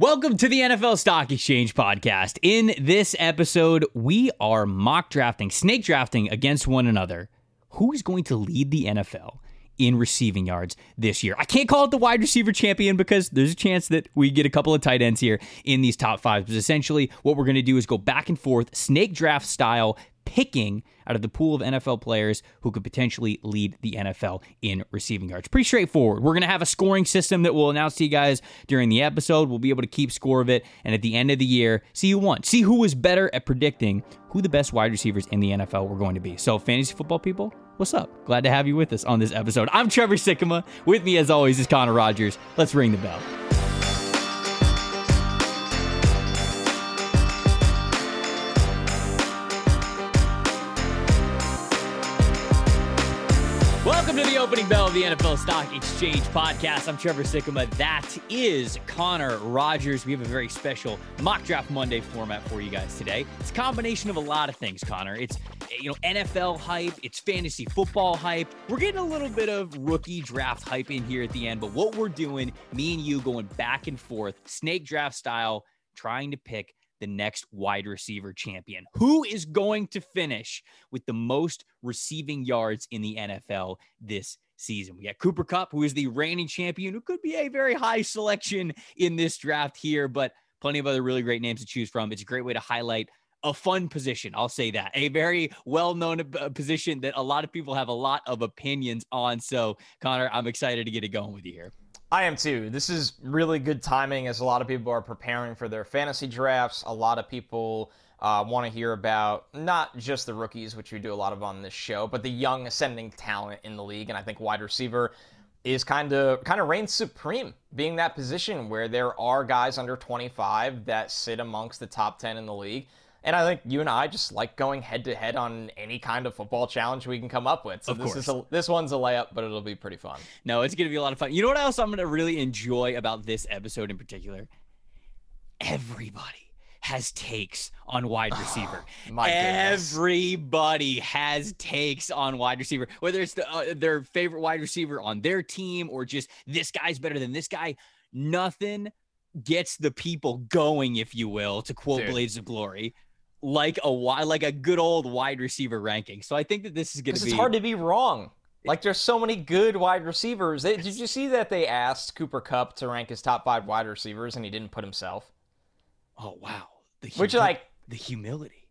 Welcome to the NFL Stock Exchange podcast. In this episode, we are mock drafting, snake drafting against one another. Who is going to lead the NFL in receiving yards this year? I can't call it the wide receiver champion because there's a chance that we get a couple of tight ends here in these top five. But essentially, what we're going to do is go back and forth, snake draft style, picking out of the pool of NFL players who could potentially lead the NFL in receiving yards. Pretty straightforward. We're going to have a scoring system that we'll announce to you guys during the episode. We'll be able to keep score of it. And at the end of the year, see who won. See who was better at predicting who the best wide receivers in the NFL were going to be. So, fantasy football people, what's up? Glad to have you with us on this episode. I'm Trevor Sikkema. With me, as always, is Connor Rogers. Let's ring the bell. Opening bell of the NFL Stock Exchange podcast. I'm Trevor Sikkema. That is Connor Rogers. We have a very special mock draft Monday format for you guys today. It's a combination of a lot of things, Connor. It's you know NFL hype, it's fantasy football hype. We're getting a little bit of rookie draft hype in here at the end, but what we're doing, me and you going back and forth, snake draft style, trying to pick the next wide receiver champion. Who is going to finish with the most receiving yards in the NFL this season? We got Cooper Kupp, who is the reigning champion, who could be a very high selection in this draft here, but plenty of other really great names to choose from. It's a great way to highlight a fun position. I'll say that a very well known uh, position that a lot of people have a lot of opinions on. So, Connor, I'm excited to get it going with you here. I am too. This is really good timing as a lot of people are preparing for their fantasy drafts. A lot of people uh, want to hear about not just the rookies, which we do a lot of on this show, but the young ascending talent in the league. And I think wide receiver is kind of kind of reigns supreme, being that position where there are guys under 25 that sit amongst the top 10 in the league. And I think you and I just like going head to head on any kind of football challenge we can come up with. So of this course. is a, this one's a layup, but it'll be pretty fun. No, it's going to be a lot of fun. You know what else I'm going to really enjoy about this episode in particular? Everybody has takes on wide receiver. My goodness. Everybody has takes on wide receiver, whether it's the, uh, their favorite wide receiver on their team or just this guy's better than this guy. Nothing gets the people going, if you will, to quote Dude. Blades of Glory, like a like a good old wide receiver ranking. So I think that this is going to be hard to be wrong. Like there's so many good wide receivers. They, did you see that they asked Cooper Kupp to rank his top five wide receivers and he didn't put himself? Oh wow, the Which like the humility,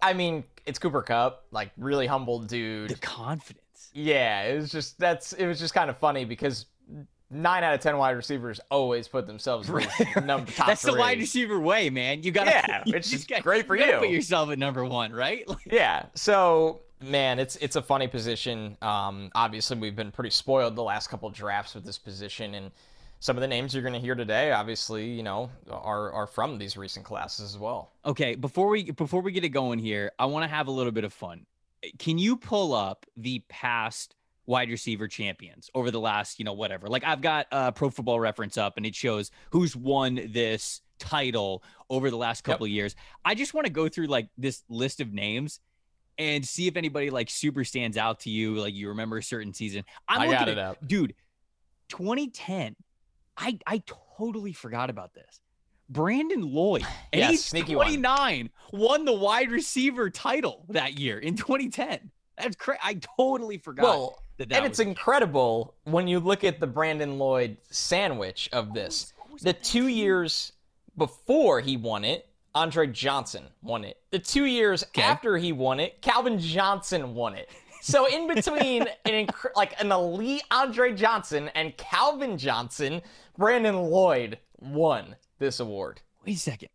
I mean, it's Cooper Kupp, like really humble dude. the confidence. Yeah, it was just that's it was just kind of funny because nine out of ten wide receivers always put themselves in number top That's the wide receiver way, man. You gotta, Yeah, you it's just gotta- great for you to you. Put yourself at number one, right? Like, Yeah. So man, it's it's a funny position. Um, obviously, we've been pretty spoiled the last couple drafts with this position, and some of the names you're going to hear today, obviously, you know, are are from these recent classes as well. okay, before we before we get it going here, I want to have a little bit of fun. Can you pull up the past wide receiver champions over the last, you know, whatever? Like I've got uh, Pro Football Reference up, and it shows who's won this title over the last couple of years. I just want to go through like this list of names. And see if anybody like super stands out to you, like you remember a certain season. I'm I looking got at- it up. dude 2010 i i totally forgot about this brandon lloyd at Yeah, age sneaky one. 29 won the wide receiver title that year in 2010 that's crazy i totally forgot Well, that that and it's incredible when you look at the Brandon Lloyd sandwich of this. The two years before he won it, Andre Johnson won it. The two years after he won it, Calvin Johnson won it. So in between an inc- like an elite Andre Johnson and Calvin Johnson, Brandon Lloyd won this award. wait a second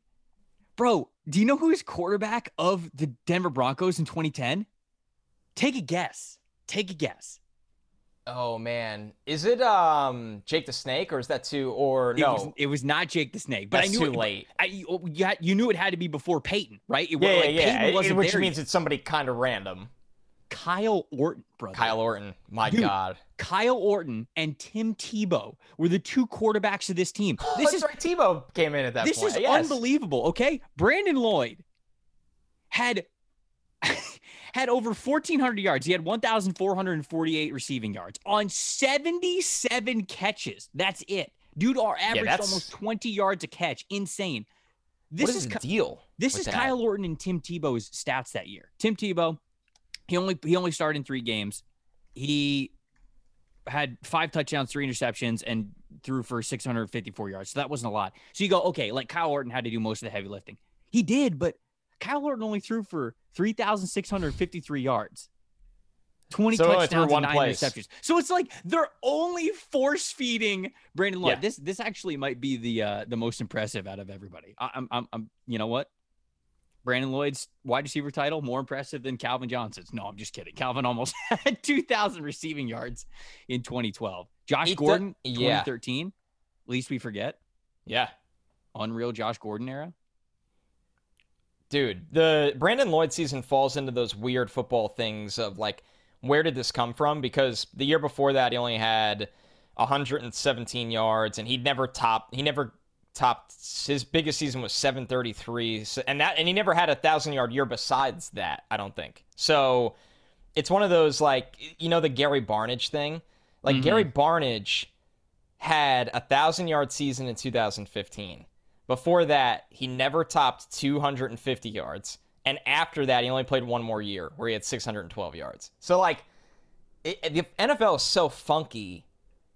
bro do you know who is quarterback of the denver broncos in 2010 take a guess take a guess Oh man, is it um Jake the Snake or is that too or it no? was, it was not jake the snake but that's i knew too it, late. I, you, you had- you knew it had to be before peyton right it, Yeah, like, yeah, yeah. Peyton It- wasn't which there means yet. it's somebody kind of random. Kyle Orton, brother. Kyle Orton. My Dude. God. Kyle Orton and Tim Tebow were the two quarterbacks of this team. This That's is right. Tebow came in at that this point. is yes. unbelievable. Okay, Brandon Lloyd had had over 1,400 yards. He had 1,448 receiving yards on 77 catches. That's it. Dude, our average that's- almost 20 yards a catch. Insane. This is, is the deal? this is that? Kyle Orton and Tim Tebow's stats that year. Tim Tebow, he only he only started in three games. He had five touchdowns, three interceptions, and threw for 654 yards. So that wasn't a lot. So you go, okay, like Kyle Orton had to do most of the heavy lifting. He did, but Kyle Orton only threw for 3,653 yards. 20 So he only threw touchdowns and nine place. interceptions. So it's like they're only force feeding Brandon Lloyd. Yeah. This this actually might be the uh, the most impressive out of everybody. I, I'm, I'm I'm you know what? Brandon Lloyd's wide receiver title more impressive than Calvin Johnson's. No, I'm just kidding. Calvin almost had 2,000 receiving yards in 2012. Josh It Gordon, yeah. 2013. Least we forget. Yeah. Unreal Josh Gordon era. Dude, the Brandon Lloyd season falls into those weird football things of like, where did this come from? Because the year before that, he only had 117 yards, and he'd never topped. He never topped. His biggest season was 733, so, and that, and he never had a thousand yard year besides that. I don't think so. It's one of those like you know the Gary Barnidge thing. Like Mhm. Gary Barnidge had a thousand yard season in 2015. Before that, he never topped 250 yards. And after that, he only played one more year where he had 612 yards. So, like, it, the NFL is so funky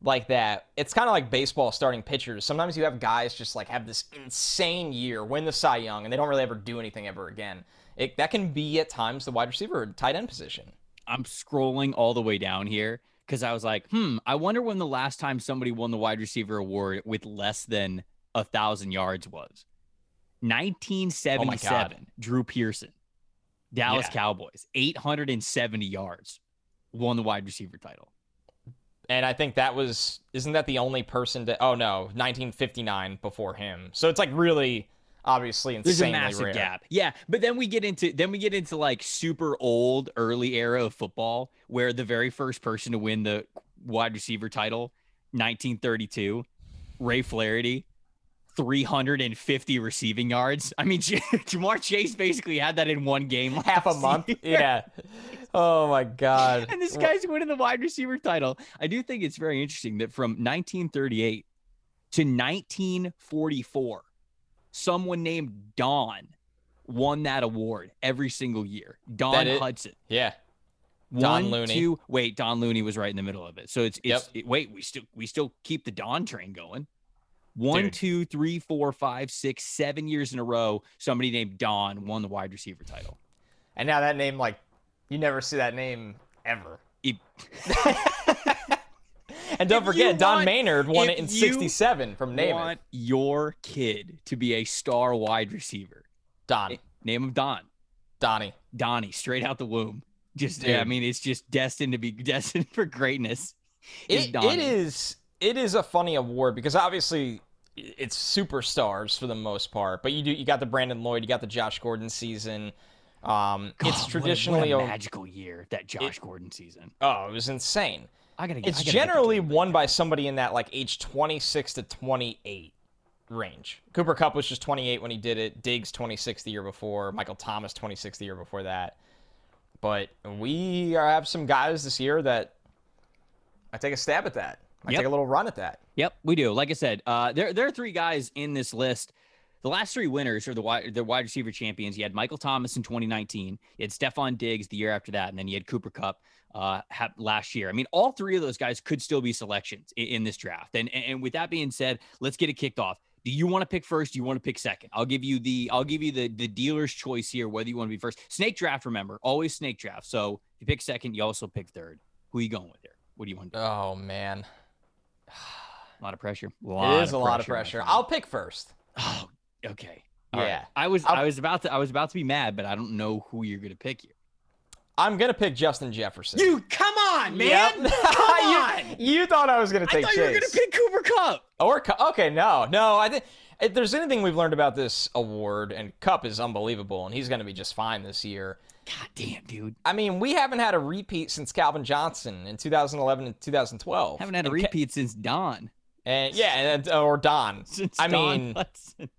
like that. It's kind of like baseball starting pitchers. Sometimes you have guys just like have this insane year, win the Cy Young, and they don't really ever do anything ever again. It, that can be at times the wide receiver or tight end position. I'm scrolling all the way down here because I was like, hmm, I wonder when the last time somebody won the wide receiver award with less than a thousand yards was. 1977, Drew Pearson, Dallas Yeah. Cowboys, 870 yards, won the wide receiver title. And I think that was isn't that the only person to oh no, 1959 before him. So it's like really obviously There's a massive rare. gap. Yeah, but then we get into then we get into like super old early era of football where the very first person to win the wide receiver title, 1932, Ray Flaherty, 350 receiving yards. I mean, Ja'Marr Chase basically had that in one game, Half a month. year. Yeah. Oh my god. And this guy's winning the wide receiver title. I do think it's very interesting that from 1938 to 1944, someone named Don won that award every single year. Don Hutson. Yeah. Don One, Looney. two- wait, Don Looney was right in the middle of it. So it's it's Yep. it- wait, we still we still keep the Don train going. One, Dude. two, three, four, five, six, seven years in a row, somebody named Don won the wide receiver title. And now that name like you never see that name ever. It- And don't If forget, Don want- Maynard won it in 67 from Namath. want your kid to be a star wide receiver. Don. Eh, name him Don. Donnie. Donnie, straight out the womb. Just Dude. yeah, I mean, it's just destined to be destined for greatness. It, it is it is a funny award because obviously it's superstars for the most part, but you do you got the Brandon Lloyd, you got the Josh Gordon season. Um, God, it's what a- traditionally what a, magical year that Josh Gordon season. oh, it was insane. I gotta. It's I gotta generally won by somebody in that like age 26 to 28 range. Cooper Kupp was just 28 when he did it. Diggs 26 the year before. Michael Thomas 26 the year before that. But we are, have some guys this year that I take a stab at that. I Yep. take a little run at that. Yep, we do. Like I said, uh, there there are three guys in this list. The last three winners are the wide the wide receiver champions. You had Michael Thomas in 2019. You had Stefon Diggs the year after that, and then you had Cooper Kupp uh, ha- last year. I mean, all three of those guys could still be selections in, in this draft. And, and and with that being said, let's get it kicked off. Do you want to pick first? Do you want to pick second? I'll give you the I'll give you the the dealer's choice here, whether you want to be first. Snake draft, remember, always snake draft. So if you pick second, you also pick third. Who are you going with here? What do you want to do? Oh man, A lot of pressure. it is a lot of pressure. I'll pick first. Oh, okay. All right. Yeah. I was I'll- I was about to I was about to be mad, but I don't know who you're gonna pick here. I'm gonna pick Justin Jefferson. You come on, man. Yep. Come you, on. you thought I was gonna I take thought you were gonna pick Cooper Kupp. Or okay, no, no. I think if there's anything we've learned about this award, and Kupp is unbelievable, and he's going to be just fine this year. God damn, dude. I mean, we haven't had a repeat since Calvin Johnson in 2011 and 2012. Haven't had a And Ca- repeat since Don. and yeah, and, or Don. Since I Don mean, Hutson.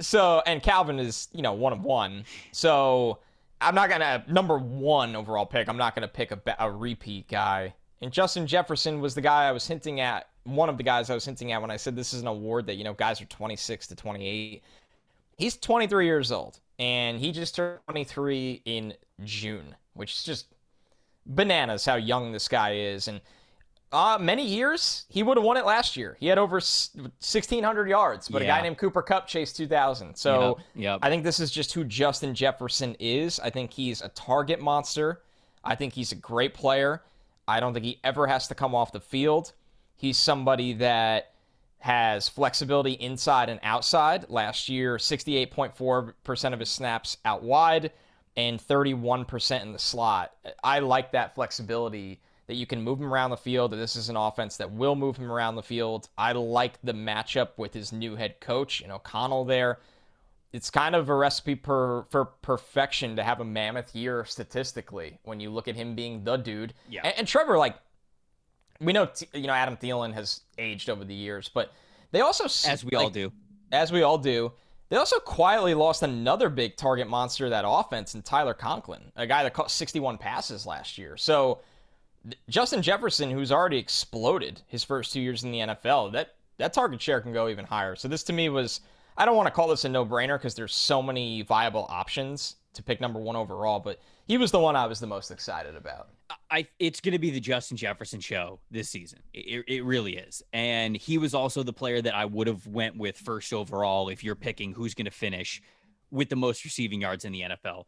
so and Calvin is you know one of one. So I'm not gonna number one overall pick. I'm not gonna pick a, a repeat guy. And Justin Jefferson was the guy I was hinting at, one of the guys I was hinting at when I said this is an award that, you know, guys are 26 to 28. He's 23 years old, and he just turned 23 in June, which is just bananas how young this guy is. And uh, many years, he would have won it last year. He had over 1,600 yards, but yeah. a guy named Cooper Kupp chased 2,000. So yep, yep. I think this is just who Justin Jefferson is. I think he's a target monster. I think he's a great player. I don't think he ever has to come off the field. He's somebody that has flexibility inside and outside. Last year, 68.4% of his snaps out wide and 31% in the slot. I like that flexibility that you can move him around the field, that this is an offense that will move him around the field. I like the matchup with his new head coach and O'Connell there. It's kind of a recipe per, for perfection to have a mammoth year statistically when you look at him being the dude. Yeah. And, and Trevor, like, we know, you know, Adam Thielen has aged over the years, but they also, as we like, all do, as we all do, they also quietly lost another big target monster of that offense in Tyler Conklin, a guy that caught 61 passes last year. So Justin Jefferson, who's already exploded his first two years in the NFL, that that target share can go even higher. So this to me was I don't want to call this a no-brainer because there's so many viable options to pick number one overall, but he was the one I was the most excited about. I it's going to be the Justin Jefferson show this season. It, it really is, and he was also the player that I would have went with first overall if you're picking who's going to finish with the most receiving yards in the NFL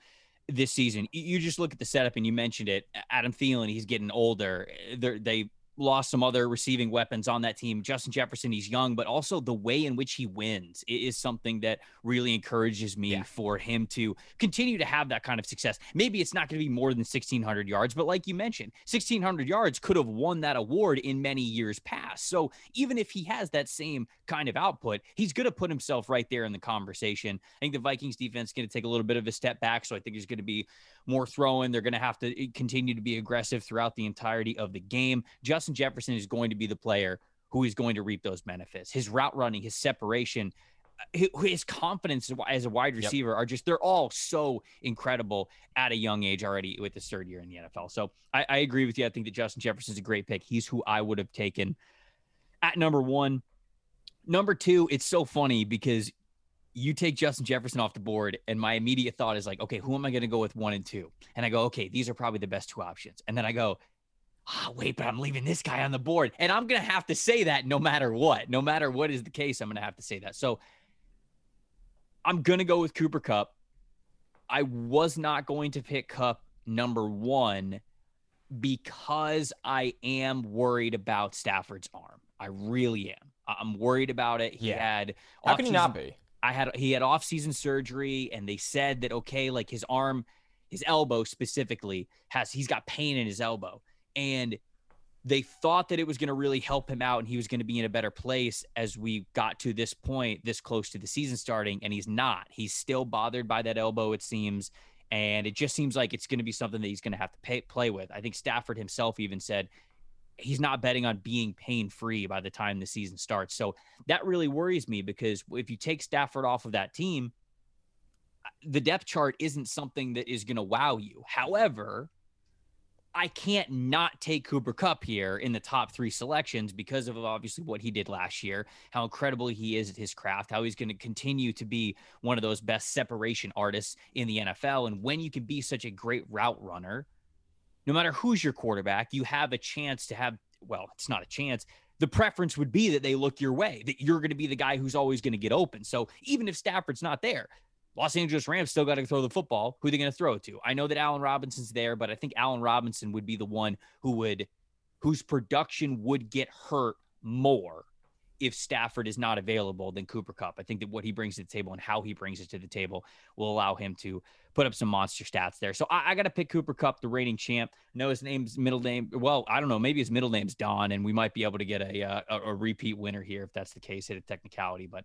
this season. You just look at the setup and you mentioned it. Adam Thielen, he's getting older. They're, they lost some other receiving weapons on that team. Justin Jefferson, he's young, but also the way in which he wins is something that really encourages me yeah. for him to continue to have that kind of success. Maybe it's not going to be more than 1,600 yards, but like you mentioned, 1,600 yards could have won that award in many years past. So even if he has that same kind of output, he's going to put himself right there in the conversation. I think the Vikings defense is going to take a little bit of a step back. So I think he's going to be more throwing. They're going to have to eh, continue to be aggressive throughout the entirety of the game. Justin Jefferson is going to be the player who is going to reap those benefits. His route running, his separation, his confidence as a wide receiver yep. are just they're all so incredible at a young age already with his third year in the NFL. So I, I agree with you. I think that Justin Jefferson is a great pick. He's who I would have taken at number one. Number two, it's so funny because you take Justin Jefferson off the board, and my immediate thought is like, okay, who am I going to go with one and two? And I go, okay, these are probably the best two options. And then I go, ah, wait, but I'm leaving this guy on the board. And I'm going to have to say that no matter what. No matter what is the case, I'm going to have to say that. So I'm going to go with Cooper Kupp. I was not going to pick Kupp number one because I am worried about Stafford's arm. I really am. I'm worried about it. He yeah. had. How can he not be? I had he had off-season surgery, and they said that okay, like his arm, his elbow specifically has he's got pain in his elbow, and they thought that it was going to really help him out and he was going to be in a better place as we got to this point this close to the season starting and he's not he's still bothered by that elbow it seems and it just seems like it's going to be something that he's going to have to pay, play with i think stafford himself even said he's not betting on being pain free by the time the season starts. So that really worries me because if you take Stafford off of that team, the depth chart isn't something that is going to wow you. However, I can't not take Cooper Kupp here in the top three selections because of obviously what he did last year, how incredible he is at his craft, how he's going to continue to be one of those best separation artists in the NFL. And when you can be such a great route runner, no matter who's your quarterback, you have a chance to have, well, it's not a chance. The preference would be that they look your way, that you're going to be the guy who's always going to get open. So even if Stafford's not there, Los Angeles Rams still got to throw the football. Who are they going to throw it to? I know that Allen Robinson's there, but I think Allen Robinson would be the one who would, whose production would get hurt more if Stafford is not available than Cooper Kupp. I think that what he brings to the table and how he brings it to the table will allow him to put up some monster stats there. So I, I got to pick Cooper Kupp, the reigning champ. I know his name's middle name. Well, I don't know. Maybe his middle name's Don, and we might be able to get a, uh, a, a repeat winner here if that's the case. Hit a technicality, but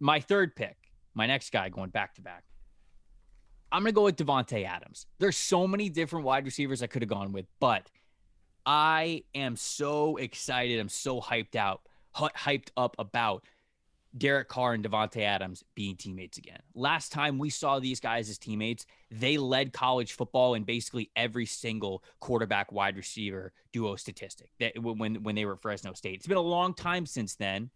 my third pick, my next guy going back to back. I'm gonna go with Davante Adams. There's so many different wide receivers I could have gone with, but I am so excited. I'm so hyped out hyped up about Derek Carr and Davante Adams being teammates again. Last time we saw these guys as teammates, they led college football in basically every single quarterback wide receiver duo statistic that when when they were Fresno State. It's been a long time since then,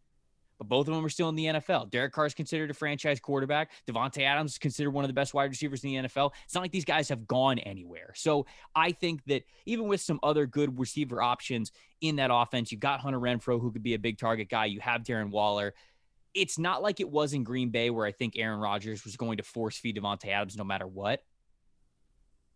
but both of them are still in the NFL. Derek Carr is considered a franchise quarterback. Davante Adams is considered one of the best wide receivers in the NFL. It's not like these guys have gone anywhere. So I think that even with some other good receiver options in that offense, you've got Hunter Renfrow, who could be a big target guy. You have Darren Waller it's not like it was in Green Bay where I think Aaron Rodgers was going to force feed Davante Adams no matter what.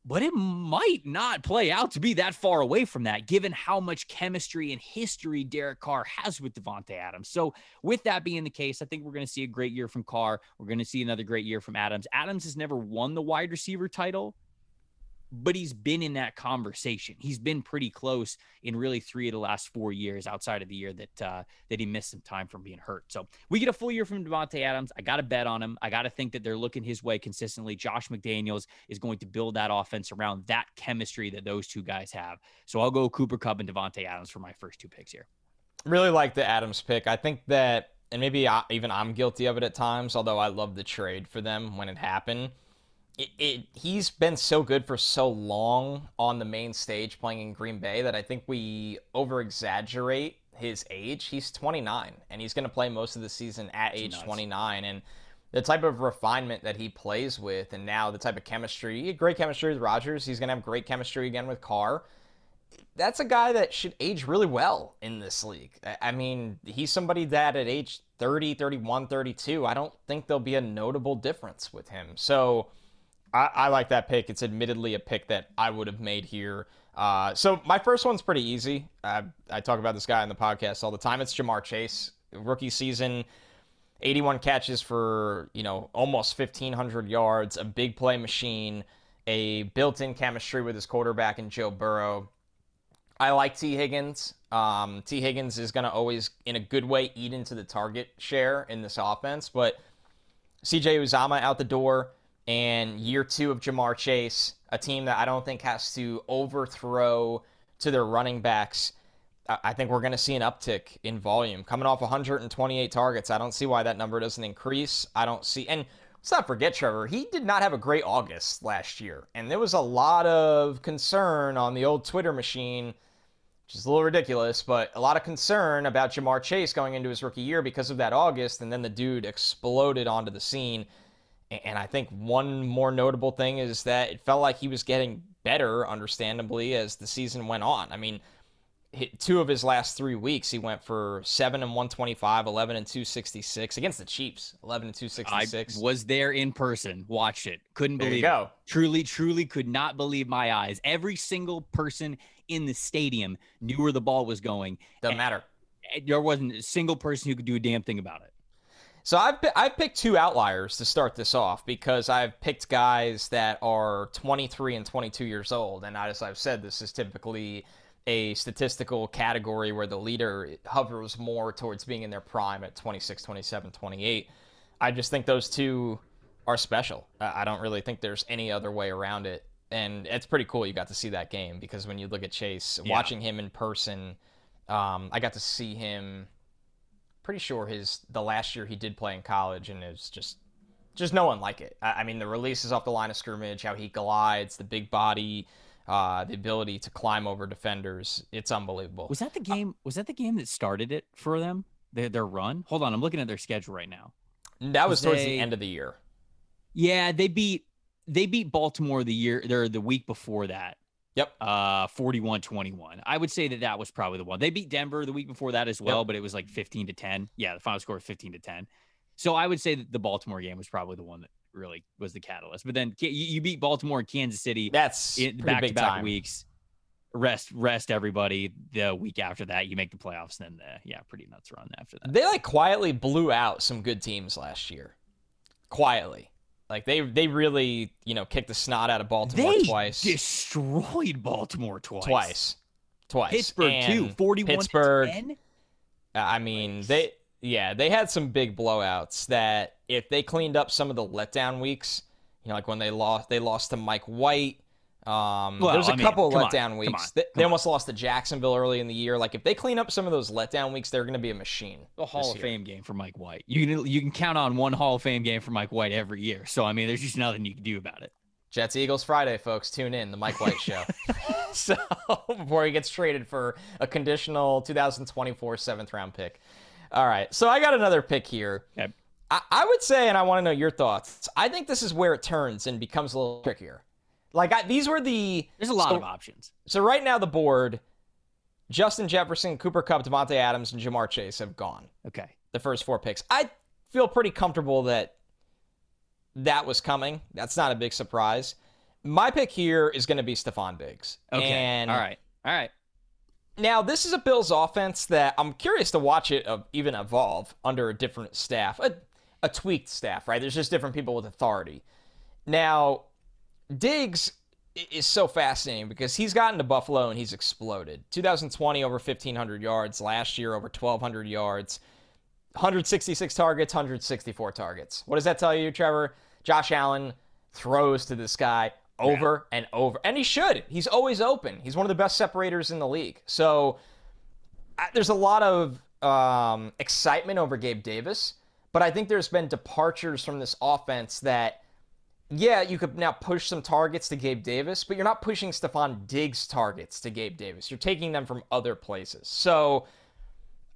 But it might not play out to be that far away from that, given how much chemistry and history Derek Carr has with Davante Adams. So, with that being the case, I think we're going to see a great year from Carr. We're going to see another great year from Adams. Adams has never won the wide receiver title, but he's been in that conversation. He's been pretty close in really three of the last four years, outside of the year that uh, that he missed some time from being hurt. So we get a full year from Davante Adams. I got to bet on him. I got to think that they're looking his way consistently. Josh McDaniels is going to build that offense around that chemistry that those two guys have. So I'll go Cooper Kupp and Davante Adams for my first two picks here. Really like the Adams pick. I think that, and maybe I, even I'm guilty of it at times. Although I love the trade for them when it happened it, it, he's been so good for so long on the main stage playing in Green Bay that I think we over exaggerate his age. He's 29 and he's going to play most of the season at age nuts. 29 and the type of refinement that he plays with and now the type of chemistry, great chemistry with Rodgers, he's going to have great chemistry again with Carr. That's a guy that should age really well in this league. I mean, he's somebody that at age 30, 31, 32, I don't think there'll be a notable difference with him. So, I, I, like that pick. It's admittedly a pick that I would have made here. Uh, so my first one's pretty easy. Uh, I talk about this guy on the podcast all the time. It's Ja'Marr Chase, rookie season, 81 catches for you know almost 1,500 yards, a big play machine, a built-in chemistry with his quarterback and Joe Burrow. I like Tee Higgins. Um, Tee Higgins is going to always, in a good way, eat into the target share in this offense, but CJ Uzomah out the door and year two of Ja'Marr Chase, a team that I don't think has to overthrow to their running backs. I think we're going to see an uptick in volume coming off 128 targets. I don't see why that number doesn't increase. I don't see, and let's not forget, Trevor, he did not have a great August last year. And there was a lot of concern on the old Twitter machine, which is a little ridiculous, but a lot of concern about Ja'Marr Chase going into his rookie year because of that August. And then the dude exploded onto the scene. And I think one more notable thing is that it felt like he was getting better, understandably, as the season went on. I mean, two of his last three weeks, he went for seven and 125, 11 and 266 against the Chiefs, 11 and 266. I was there in person, watched it, couldn't there believe it. Truly, truly could not believe my eyes. Every single person in the stadium knew where the ball was going. Doesn't matter. There wasn't a single person who could do a damn thing about it. So I've I've picked two outliers to start this off because I've picked guys that are 23 and 22 years old, and as I've said, this is typically a statistical category where the leader hovers more towards being in their prime at 26, 27, 28. I just think those two are special. I don't really think there's any other way around it. And it's pretty cool you got to see that game because when you look at Chase, yeah. watching him in person, um, I got to see him pretty sure his the last year he did play in college, and it's just just no one like it. I, I mean, the releases off the line of scrimmage, how he glides, the big body. Uh, the ability to climb over defenders. It's unbelievable. Was that the game? was that the game that started it for them? Their, their run? Hold on, I'm looking at their schedule right now. That was towards they, the end of the year. Yeah, they beat they beat Baltimore the year. They're the week before that. Yep. Uh 41-21. I would say that that was probably the one. They beat Denver the week before that as well, yep. but it was like 15 to 10. Yeah, the final score was 15 to 10. So I would say that the Baltimore game was probably the one that really was the catalyst. But then you, beat Baltimore and Kansas City. That's back to back weeks. Rest, rest everybody. The week after that, you make the playoffs. And then, the, yeah, pretty nuts run after that. They like quietly blew out some good teams last year. Quietly. Like they they really you know kicked the snot out of Baltimore they twice. Destroyed Baltimore twice. Twice. Twice. Pittsburgh and too. Forty one Pittsburgh. I mean they yeah they had some big blowouts that if they cleaned up some of the letdown weeks, you know like when they lost they lost to Mike White. Um, Well, there's a I mean, couple of come on, letdown weeks. they they almost lost to Jacksonville early in the year. Like if they clean up some of those letdown weeks, they're going to be a machine. A Hall of year. Fame game for Mike White. You can you can count on one Hall of Fame game for Mike White every year. So I mean, there's just nothing you can do about it. Jets Eagles Friday, folks. Tune in the Mike White Show. so before he gets traded for a conditional 2024 seventh round pick. All right. So I got another pick here. Okay. I, I would say, and I want to know your thoughts. I think this is where it turns and becomes a little trickier. Like I, these were the There's a lot so- of options. So right now the board, Justin Jefferson, Cooper Kupp, Davante Adams, and Ja'Marr Chase have gone. Okay. The first four picks. I feel pretty comfortable that that was coming. That's not a big surprise. My pick here is going to be Stefon Diggs. Okay. And All right. All right. now this is a Bills offense that I'm curious to watch it even evolve under a different staff, a, a tweaked staff, right? There's just different people with authority. Now, Diggs is so fascinating because he's gotten to Buffalo and he's exploded. 2020 over 1500 yards, last year over 1200 yards, 166 targets, 164 targets. What does that tell you, Trevor? Josh Allen throws to this guy over and over, and he should. He's always open. He's one of the best separators in the league. So I, there's a lot of um, excitement over Gabe Davis, but I think there's been departures from this offense that yeah, you could now push some targets to Gabe Davis, but you're not pushing Stefon Diggs targets to Gabe Davis. You're taking them from other places. So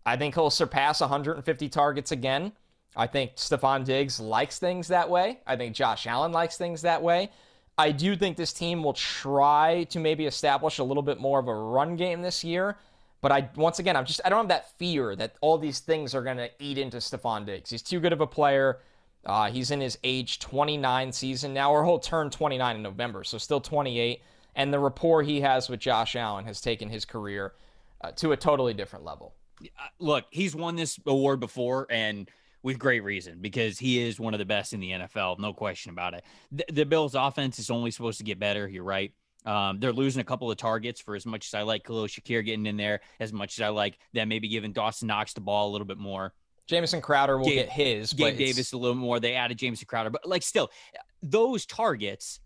I think he'll surpass 150 targets again. I think Stefon Diggs likes things that way. I think Josh Allen likes things that way. I do think this team will try to maybe establish a little bit more of a run game this year. But I once again, I'm just I don't have that fear that all these things are going to eat into Stefon Diggs. He's too good of a player. Uh, he's in his age 29 season now, or he'll turn 29 in November, so still 28. And the rapport he has with Josh Allen has taken his career uh, to a totally different level. Uh, Look, he's won this award before and with great reason because he is one of the best in the NFL, no question about it. The, the Bills' offense is only supposed to get better. You're right. Um, they're losing a couple of targets for as much as I like Khalil Shakir getting in there, as much as I like them maybe giving Dawson Knox the ball a little bit more. Jamison Crowder will Gabe- get his. Gabe but Davis a little more. They added Jamison Crowder, but like still, those targets,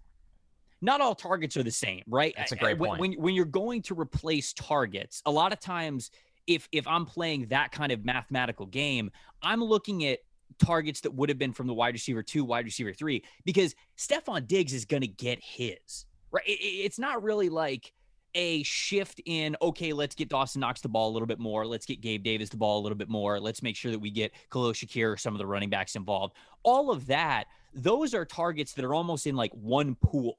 not all targets are the same, right? That's a great point. When when you're going to replace targets, a lot of times, if if I'm playing that kind of mathematical game, I'm looking at targets that would have been from the wide receiver two, wide receiver three, because Stefon Diggs is going to get his. Right? It- it's not really like a shift in okay, let's get Dawson Knox the ball a little bit more. Let's get Gabe Davis the ball a little bit more. Let's make sure that we get Khalil Shakir or some of the running backs involved. All of that, those are targets that are almost in like one pool.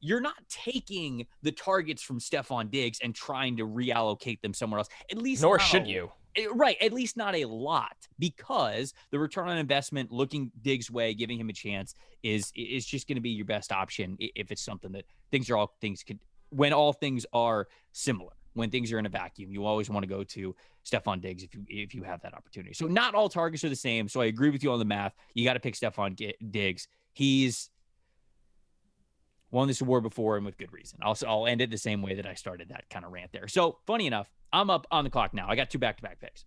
You're not taking the targets from Stefon Diggs and trying to reallocate them somewhere else. At least Nor should a- you. Eh, Right, at least not a lot, because the return on investment, looking Diggs' way, giving him a chance, is is just going to be your best option if it's something that things are all things could when all things are similar. When things are in a vacuum, you always want to go to Stefon Diggs if you if you have that opportunity. So not all targets are the same. So I agree with you on the math. You got to pick Stefon Diggs. He's won this award before and with good reason. I'll I'll end it the same way that I started that kind of rant there. So funny enough, I'm up on the clock now. I got two back to back picks.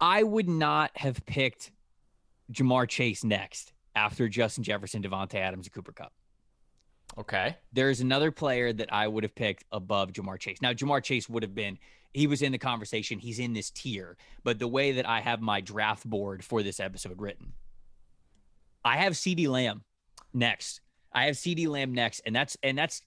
I would not have picked Ja'Marr Chase next after Justin Jefferson, Davante Adams, and Cooper Kupp. Okay. There's another player that I would have picked above Ja'Marr Chase. Now, Ja'Marr Chase would have been, he was in the conversation. He's in this tier. But the way that I have my draft board for this episode written, I have CeeDee Lamb next. I have CeeDee Lamb next. And that's, and that's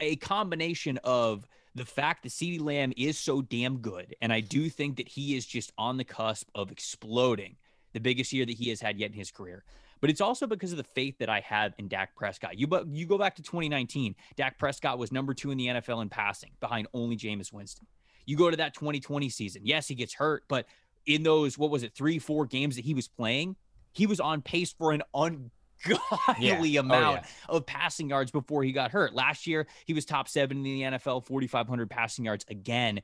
a combination of the fact that CeeDee Lamb is so damn good. And I do think that he is just on the cusp of exploding the biggest year that he has had yet in his career but it's also because of the faith that I had in Dak Prescott. You but you go back to 2019, Dak Prescott was number two in the NFL in passing, behind only Jameis Winston. You go to that 2020 season. Yes, he gets hurt, but in those what was it, three, four games that he was playing, he was on pace for an ungodly Yeah. Oh, amount yeah. of passing yards before he got hurt. Last year, he was top seven in the NFL, 4,500 passing yards again.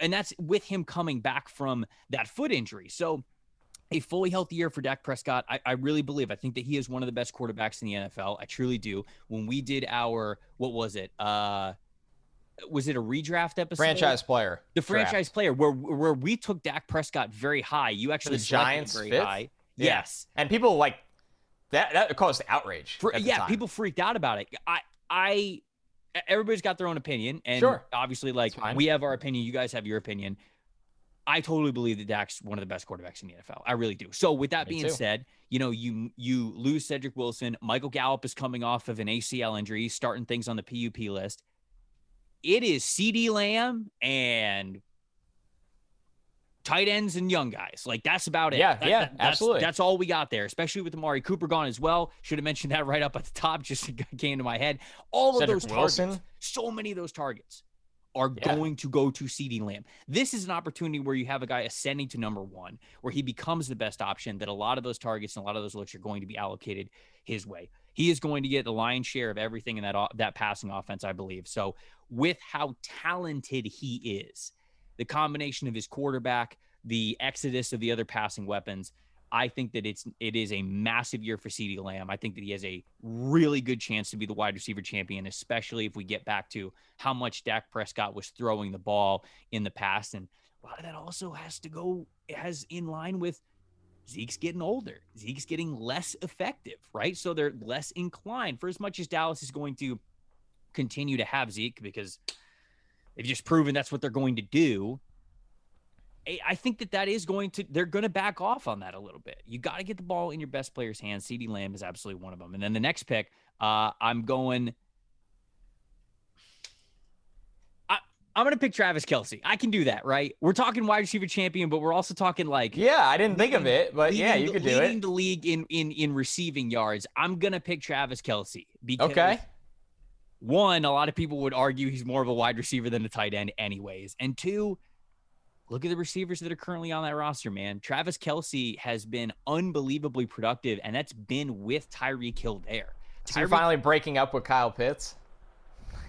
And that's with him coming back from that foot injury. So a fully healthy year for Dak Prescott. I, I really believe. I think that he is one of the best quarterbacks in the NFL. I truly do. When we did our what was it? Uh was it a redraft episode? Franchise player. The draft. franchise player where where we took Dak Prescott very high. You actually the Giants very fifth? high. Yeah. Yes. And people like that that caused outrage. For, yeah, time. people freaked out about it. I I everybody's got their own opinion, and sure. obviously, like we have our opinion, you guys have your opinion. I totally believe that Dak's one of the best quarterbacks in the NFL. I really do. So with that Me being too. said, you know, you you lose Cedric Wilson. Michael Gallup is coming off of an ACL injury, starting things on the PUP list. It is CeeDee Lamb and tight ends and young guys. Like that's about it. Yeah, that, yeah, that, that's, absolutely. That's all we got there, especially with Amari Cooper gone as well. Should have mentioned that right up at the top, just came to my head. All Cedric of those Wilson. targets, so many of those targets are yeah. going to go to CeeDee Lamb. This is an opportunity where you have a guy ascending to number one, where he becomes the best option, that a lot of those targets and a lot of those looks are going to be allocated his way. He is going to get the lion's share of everything in that that passing offense, I believe. So, with how talented he is, the combination of his quarterback, the exodus of the other passing weapons, I think that it's it is a massive year for CeeDee Lamb. I think that he has a really good chance to be the wide receiver champion, especially if we get back to how much Dak Prescott was throwing the ball in the past. And a lot of that also has to go as in line with Zeke's getting older. Zeke's getting less effective, right? So they're less inclined for as much as Dallas is going to continue to have Zeke because they've just proven that's what they're going to do. I think that that is going to they're going to back off on that a little bit. You got to get the ball in your best player's hands. CeeDee Lamb is absolutely one of them. And then the next pick, uh, I'm going. I, I'm going to pick Travis Kelce. I can do that, right? We're talking wide receiver champion, but we're also talking like yeah, I didn't think of it, but yeah, you could do it. Leading the league in in in receiving yards. I'm going to pick Travis Kelce because okay. One, a lot of people would argue he's more of a wide receiver than a tight end, anyways. And two, Look at the receivers that are currently on that roster, man. Travis Kelce has been unbelievably productive, and that's been with Tyreek Hill there. So you're finally breaking up with Kyle Pitts.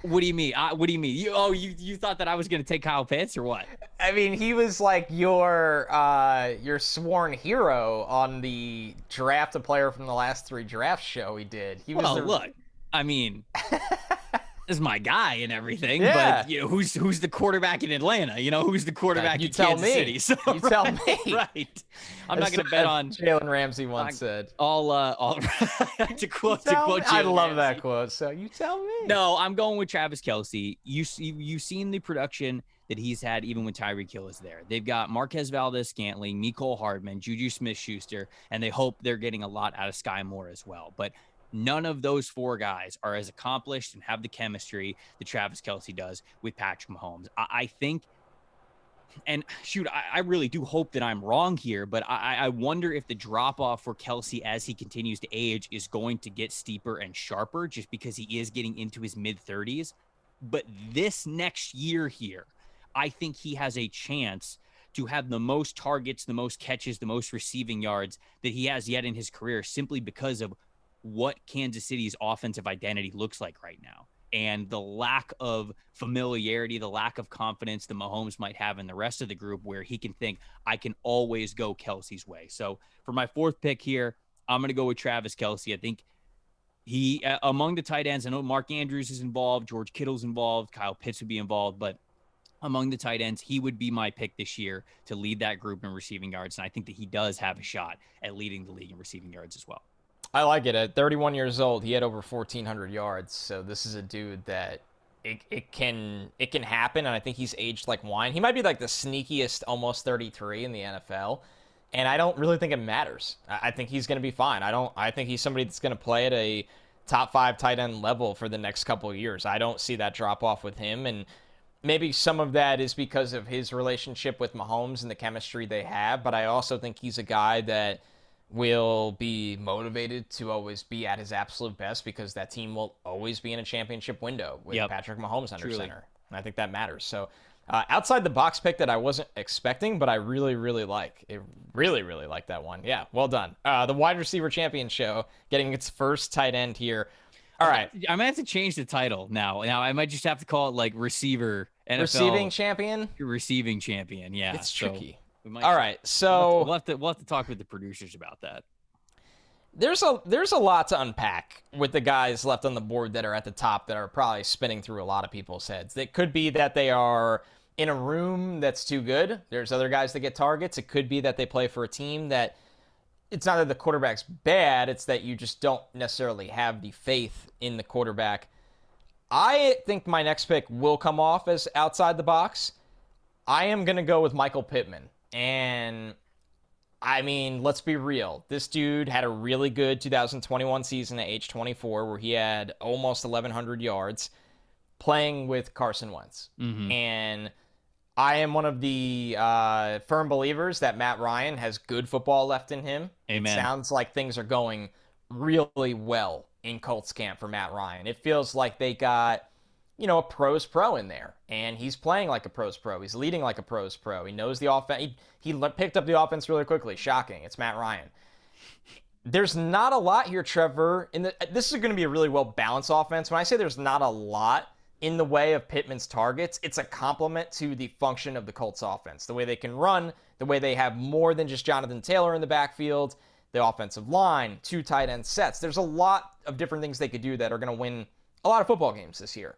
What do you mean? Uh, what do you mean? You, oh, you you thought that I was going to take Kyle Pitts or what? I mean, he was like your uh, your sworn hero on the draft a player from the last three draft show he did. He was well, the... look. I mean, is my guy and everything. Yeah. But you know, who's who's the quarterback in Atlanta? You know, who's the quarterback you in tell Kansas me. City? So, you right, tell me. Right. I'm not going to bet on Jalen Ramsey once I, said. All uh, all to quote to quote. I love Ramsey. that quote. So you tell me. No, I'm going with Travis Kelce. You see, you've seen the production that he's had even when Tyreek Hill is there. They've got Marquez Valdes-Scantling, Mecole Hardman, Juju Smith Schuster, and they hope they're getting a lot out of Skyy Moore as well. But None of those four guys are as accomplished and have the chemistry that Travis Kelce does with Patrick Mahomes. I, I think, and shoot, I, I, really do hope that I'm wrong here, but I, I wonder if the drop off for Kelce as he continues to age is going to get steeper and sharper just because he is getting into his mid 30s. But this next year here, I think he has a chance to have the most targets, the most catches, the most receiving yards that he has yet in his career simply because of what Kansas City's offensive identity looks like right now and the lack of familiarity, the lack of confidence that Mahomes might have in the rest of the group where he can think, I can always go Kelce's way. So for my fourth pick here, I'm going to go with Travis Kelce. I think he, among the tight ends, I know Mark Andrews is involved, George Kittle's involved, Kyle Pitts would be involved, but among the tight ends, he would be my pick this year to lead that group in receiving yards. And I think that he does have a shot at leading the league in receiving yards as well. I like it. At 31 years old, he had over 1,400 yards. So this is a dude that it, it can it can happen, and I think he's aged like wine. He might be like the sneakiest, almost 33 in the NFL, and I don't really think it matters. I think he's going to be fine. I don't. I think he's somebody that's going to play at a top five tight end level for the next couple of years. I don't see that drop off with him, and maybe some of that is because of his relationship with Mahomes and the chemistry they have. But I also think he's a guy that will be motivated to always be at his absolute best because that team will always be in a championship window with yep. Patrick Mahomes under Truly. center. And I think that matters. So, uh, outside the box pick that I wasn't expecting, but I really, really like. It really, really like that one. Yeah, well done. Uh, the wide receiver champion show getting its first tight end here. All right, I might have to change the title now. Now I might just have to call it like receiver NFL receiving champion. Receiving champion. Yeah, it's so. Tricky. All right, so we'll have, to, we'll have to talk with the producers about that. There's a there's a lot to unpack with the guys left on the board that are at the top that are probably spinning through a lot of people's heads. It could be that they are in a room that's too good. There's other guys that get targets. It could be that they play for a team that it's not that the quarterback's bad, it's that you just don't necessarily have the faith in the quarterback. I think my next pick will come off as outside the box. I am going to go with Michael Pittman. And I mean, let's be real. This dude had a really good 2021 season at age 24 where he had almost 1,100 yards playing with Carson Wentz. Mhm. And I am one of the uh, firm believers that Matt Ryan has good football left in him. Amen. It sounds like things are going really well in Colts camp for Matt Ryan. It feels like they got, you know, a pros pro in there, and he's playing like a pros pro. He's leading like a pros pro. He knows the offense. He, he picked up the offense really quickly. Shocking. It's Matt Ryan. There's not a lot here, Trevor. In the this is going to be a really well balanced offense. When I say there's not a lot in the way of Pittman's targets, it's a complement to the function of the Colts offense. The way they can run, the way they have more than just Jonathan Taylor in the backfield, the offensive line, two tight end sets. There's a lot of different things they could do that are going to win a lot of football games this year.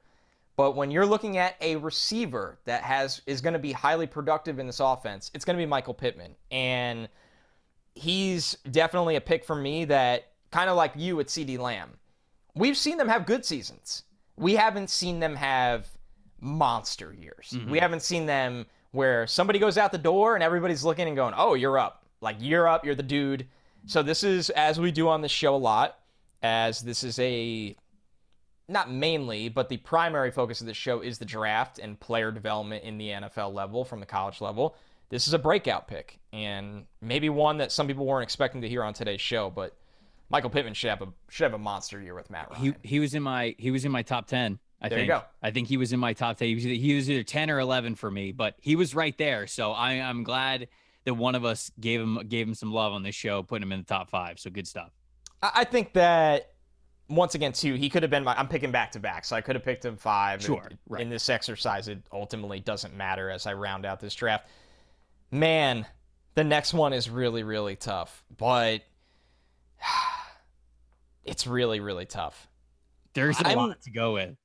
But when you're looking at a receiver that has is going to be highly productive in this offense, it's going to be Michael Pittman. And he's definitely a pick for me that kind of like you at CeeDee Lamb. We've seen them have good seasons. We haven't seen them have monster years. Mm-hmm. We haven't seen them where somebody goes out the door and everybody's looking and going, "Oh, you're up." Like you're up, you're the dude. So this is as we do on the show a lot, as this is a not mainly, but the primary focus of this show is the draft and player development in the NFL level from the college level. This is a breakout pick, and maybe one that some people weren't expecting to hear on today's show. But Michael Pittman should have a should have a monster year with Matt Ryan. He he was in my he was in my top ten. I There you think. go. I think he was in my top ten. He was either, he was either ten or eleven for me, but he was right there. So I I'm glad that one of us gave him gave him some love on this show, putting him in the top five. So good stuff. I I think that once again too, he could have been my. I'm picking back to back, so I could have picked him five. Sure, In- right. In this exercise, it ultimately doesn't matter as I round out this draft. Man, the next one is really really tough, but it's really really tough. There's a I'm- lot to go with.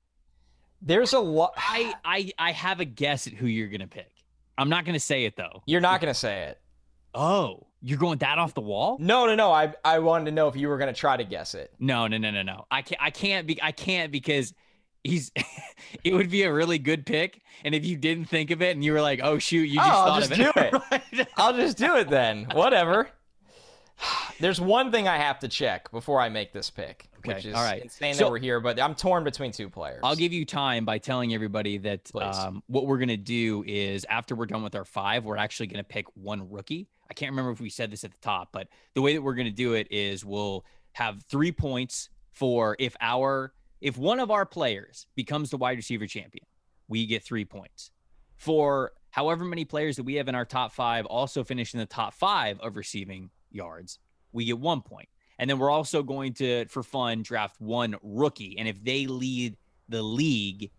There's a lot. I I I have a guess at who you're gonna pick. I'm not gonna say it though. You're not gonna say it. Oh, you're going that off the wall? No, no, no. I I wanted to know if you were gonna try to guess it. No, no, no, no, no. I can't. I can't be. I can't because he's. it would be a really good pick, and if you didn't think of it and you were like, "Oh shoot," you just Oh, I'll thought just of do it. it. I'll just do it then. Whatever. There's one thing I have to check before I make this pick, which Okay, is all right. insane So- that we're here, but I'm torn between two players. I'll give you time by telling everybody that um, what we're gonna do is after we're done with our five, we're actually gonna pick one rookie. I can't remember if we said this at the top, but the way that we're gonna do it is we'll have three points for if our if one of our players becomes the wide receiver champion, we get three points. For however many players that we have in our top five also finish in the top five of receiving yards, we get one point. And then we're also going to, for fun, draft one rookie. And if they lead the league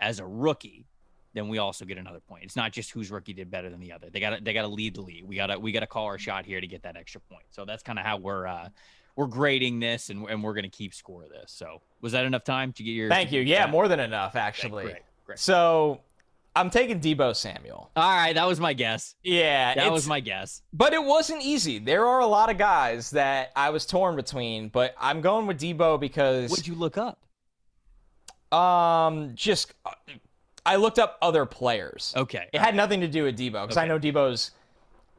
as a rookie, then we also get another point. It's not just whose rookie did better than the other. They got to they got to lead the league. We got to we got to call our shot here to get that extra point. So that's kind of how we're uh we're grading this and and we're going to keep score of this. So was that enough time to get your Thank you. Yeah, more than enough, actually. great, great. So I'm taking Deebo Samuel. All right, that was my guess. Yeah, That was my guess. But it wasn't easy. There are a lot of guys that I was torn between, but I'm going with Deebo because What'd you look up? um just uh, I looked up other players. Okay. It had nothing to do with Deebo because I know Deebo's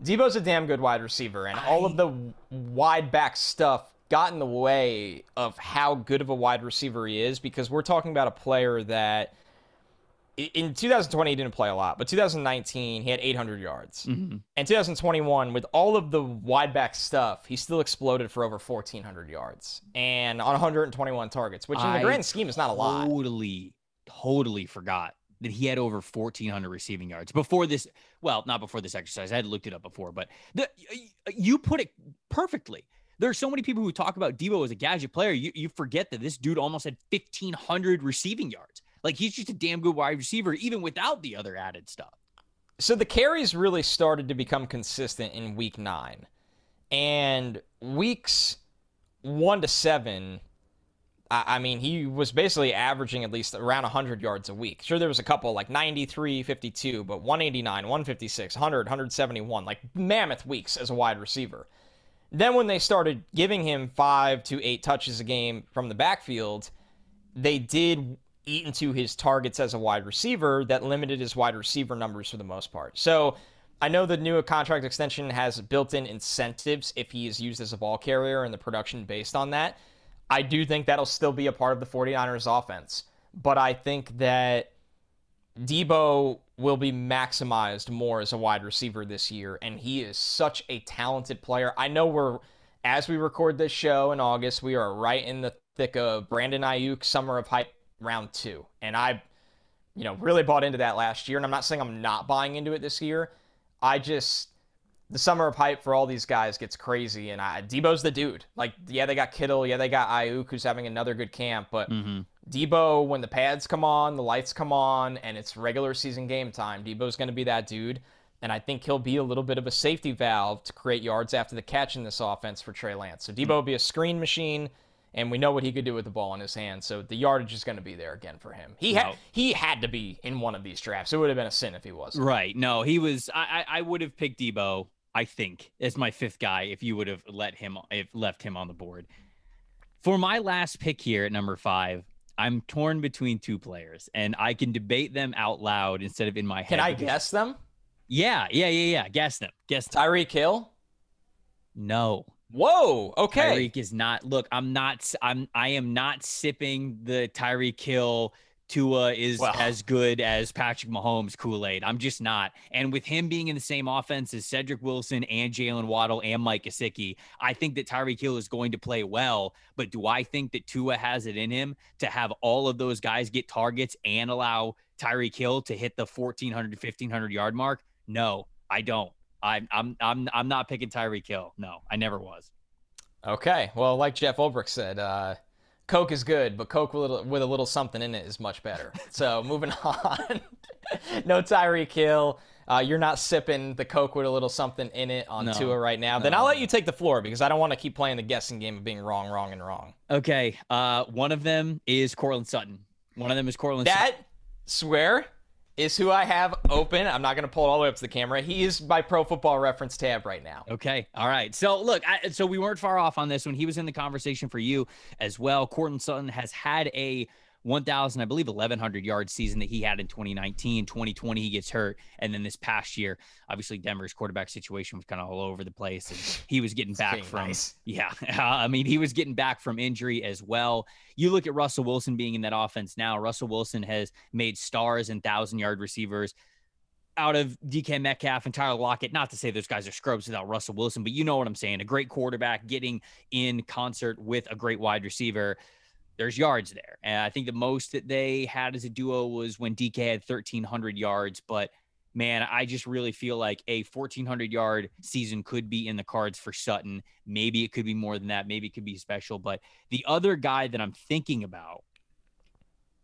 Deebo's a damn good wide receiver, and all of the wide back stuff got in the way of how good of a wide receiver he is because we're talking about a player that in 2020 he didn't play a lot, but 2019 he had 800 yards. Mhm. And 2021, with all of the wide back stuff, he still exploded for over 1,400 yards and on 121 targets, which in the grand scheme is not a lot. Totally, totally forgot that he had over 1,400 receiving yards before this. Well, not before this exercise. I had looked it up before, but the, you put it perfectly. There are so many people who talk about Deebo as a gadget player. You, you forget that this dude almost had 1,500 receiving yards. Like he's just a damn good wide receiver, even without the other added stuff. So the carries really started to become consistent in week nine. And weeks one to seven, I, mean, he was basically averaging at least around 100 yards a week. Sure, there was a couple like 93, 52, but 189, 156, 100, 171, like mammoth weeks as a wide receiver. Then when they started giving him five to eight touches a game from the backfield, they did eat into his targets as a wide receiver that limited his wide receiver numbers for the most part. So I know the new contract extension has built in incentives if he is used as a ball carrier and the production based on that. I do think that'll still be a part of the 49ers offense. But I think that Debo will be maximized more as a wide receiver this year, and he is such a talented player. I know we're, as we record this show in August, we are right in the thick of Brandon Aiyuk Summer of Hype round two, and I, you know, really bought into that last year. And I'm not saying I'm not buying into it this year. I just the summer of hype for all these guys gets crazy, and I, Deebo's the dude. Like, yeah, they got Kittle, yeah, they got Aiyuk, who's having another good camp, but mm-hmm. Deebo, when the pads come on, the lights come on, and it's regular season game time, Deebo's going to be that dude. And I think he'll be a little bit of a safety valve to create yards after the catch in this offense for Trey Lance. So Deebo will be a screen machine, and we know what he could do with the ball in his hand. So the yardage is going to be there again for him. He had no. he had to be in one of these drafts. It would have been a sin if he wasn't. Right. No, he was. I I would have picked Deebo. I think as my fifth guy if you would have let him if left him on the board. For my last pick here at number five, I'm torn between two players, and I can debate them out loud instead of in my head. Can I guess them? Yeah, yeah, yeah, yeah. Guess them. Guess them. Tyreek Hill. No. Whoa. Okay. Tyreek is not. Look, I'm not. I'm. I am not sipping the Tyreek Hill Tua is as good as Patrick Mahomes Kool Aid. I'm just not. And with him being in the same offense as Cedric Wilson and Jaylen Waddle and Mike Gesicki, I think that Tyreek Hill is going to play well. But do I think that Tua has it in him to have all of those guys get targets and allow Tyreek Hill to hit the 1,400 to 1,500 yard mark? No, I don't. I'm I'm I'm I'm not picking Tyreek Hill. No, I never was. Okay. Well, like Jeff Ulbrich said, uh, Coke is good, but Coke with a, little, with a little something in it is much better. So moving on. no Tyreek Kill. Uh, you're not sipping the Coke with a little something in it on no, Tua right now. No. Then I'll let you take the floor because I don't want to keep playing the guessing game of being wrong, wrong, and wrong. Okay. Uh, one of them is Courtland Sutton. One of them is Courtland that, Sutton. swear, is who I have open. I'm not going to pull it all the way up to the camera. He is my Pro Football Reference tab right now. Okay, all right. So look, I, so we weren't far off on this when he was in the conversation for you as well. Courtland Sutton has had a 1,000, I believe, 1,100 yard season that he had in 2019. 2020, he gets hurt. And then this past year, obviously, Denver's quarterback situation was kind of all over the place. And he was getting back from, nice. yeah, I mean, he was getting back from injury as well. You look at Russell Wilson being in that offense now. Russell Wilson has made stars and 1,000 yard receivers out of DK Metcalf and Tyler Lockett. Not to say those guys are scrubs without Russell Wilson, but you know what I'm saying. A great quarterback getting in concert with a great wide receiver there's yards there. And I think the most that they had as a duo was when DK had 1,300 yards. But man, I just really feel like a 1,400 yard season could be in the cards for Sutton. Maybe it could be more than that. Maybe it could be special. But the other guy that I'm thinking about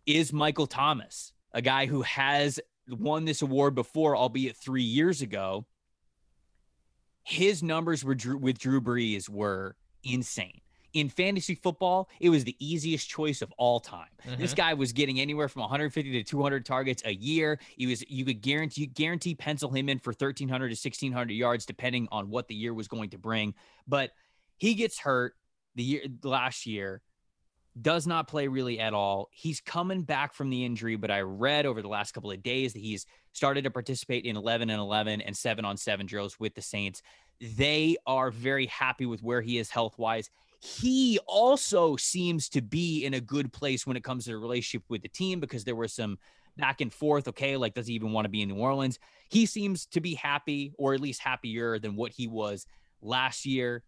is Michael Thomas, a guy who has won this award before, albeit three years ago. His numbers were with Drew Brees were insane in fantasy football, it was the easiest choice of all time. Mm-hmm. This guy was getting anywhere from 150 to 200 targets a year. He was you could guarantee guarantee pencil him in for 1300 to 1600 yards depending on what the year was going to bring. But he gets hurt the year last year does not play really at all. He's coming back from the injury, but I read over the last couple of days that he's started to participate in 11 and 11 and 7 on 7 drills with the Saints. They are very happy with where he is health wise he also seems to be in a good place when it comes to the relationship with the team because there was some back and forth. Okay, like does he even want to be in New Orleans? He seems to be happy, or at least happier than what he was last year.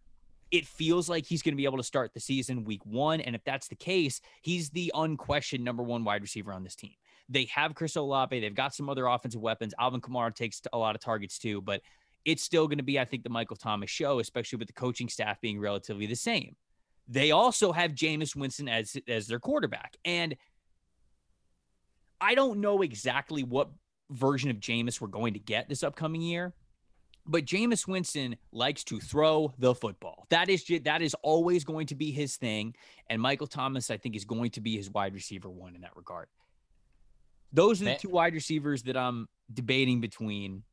It feels like he's going to be able to start the season week one. And if that's the case, he's the unquestioned number one wide receiver on this team. They have Chris Olave. They've got some other offensive weapons. Alvin Kamara takes a lot of targets too, but it's still going to be, I think, the Michael Thomas show, especially with the coaching staff being relatively the same. They also have Jameis Winston as as their quarterback, and I don't know exactly what version of Jameis we're going to get this upcoming year. But Jameis Winston likes to throw the football. That is that is always going to be his thing. And Michael Thomas, I think, is going to be his wide receiver one in that regard. Those are the two wide receivers that I'm debating between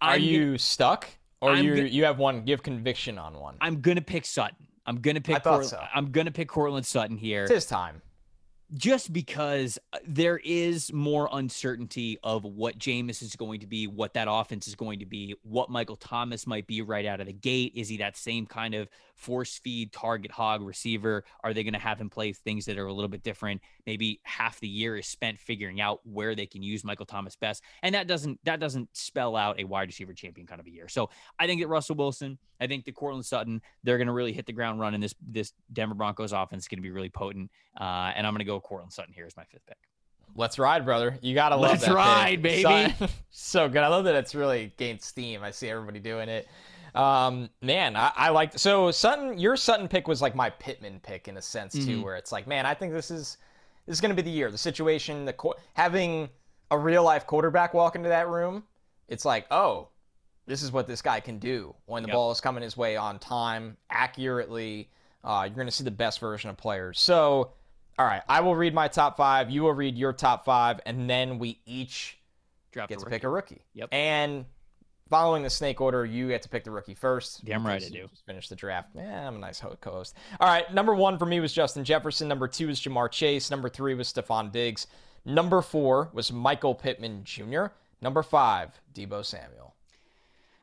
are I'm you stuck Or I'm you you have one, you have conviction on one. I'm gonna pick Sutton. I'm gonna pick. I thought Cort- so. I'm gonna pick Courtland Sutton here. It's his time. just because uh, there is more uncertainty of what Jameis is going to be, what that offense is going to be, what Michael Thomas might be right out of the gate. Is he that same kind of force feed, target hog receiver? Are they going to have him play things that are a little bit different? Maybe half the year is spent figuring out where they can use Michael Thomas best, and that doesn't that doesn't spell out a wide receiver champion kind of a year. So I think that Russell Wilson, I think that Courtland Sutton, they're going to really hit the ground running. This this Denver Broncos offense is going to be really potent, uh, and I'm going to go Courtland Sutton here as my fifth pick. Let's ride, brother. You gotta love Let's that pick. ride, baby. So, so good. I love that it's really gained steam. I see everybody doing it. Um, man, I, I like so Sutton. Your Sutton pick was like my Pittman pick in a sense too, Mhm. where it's like, man, I think this is this is gonna be the year. The situation, the qu- having a real life quarterback walk into that room, it's like, oh, this is what this guy can do when the Yep. ball is coming his way on time, accurately. Uh, you're gonna see the best version of players. So. All right, I will read my top five. You will read your top five, and then we each Draft get to pick a rookie. Yep. And following the snake order, you get to pick the rookie first. Damn right I do. Finish the draft. Yeah, I'm a nice co-host. All right, number one for me was Justin Jefferson. Number two was Ja'Marr Chase. Number three was Stefon Diggs. Number four was Michael Pittman Jr. Number five, Deebo Samuel.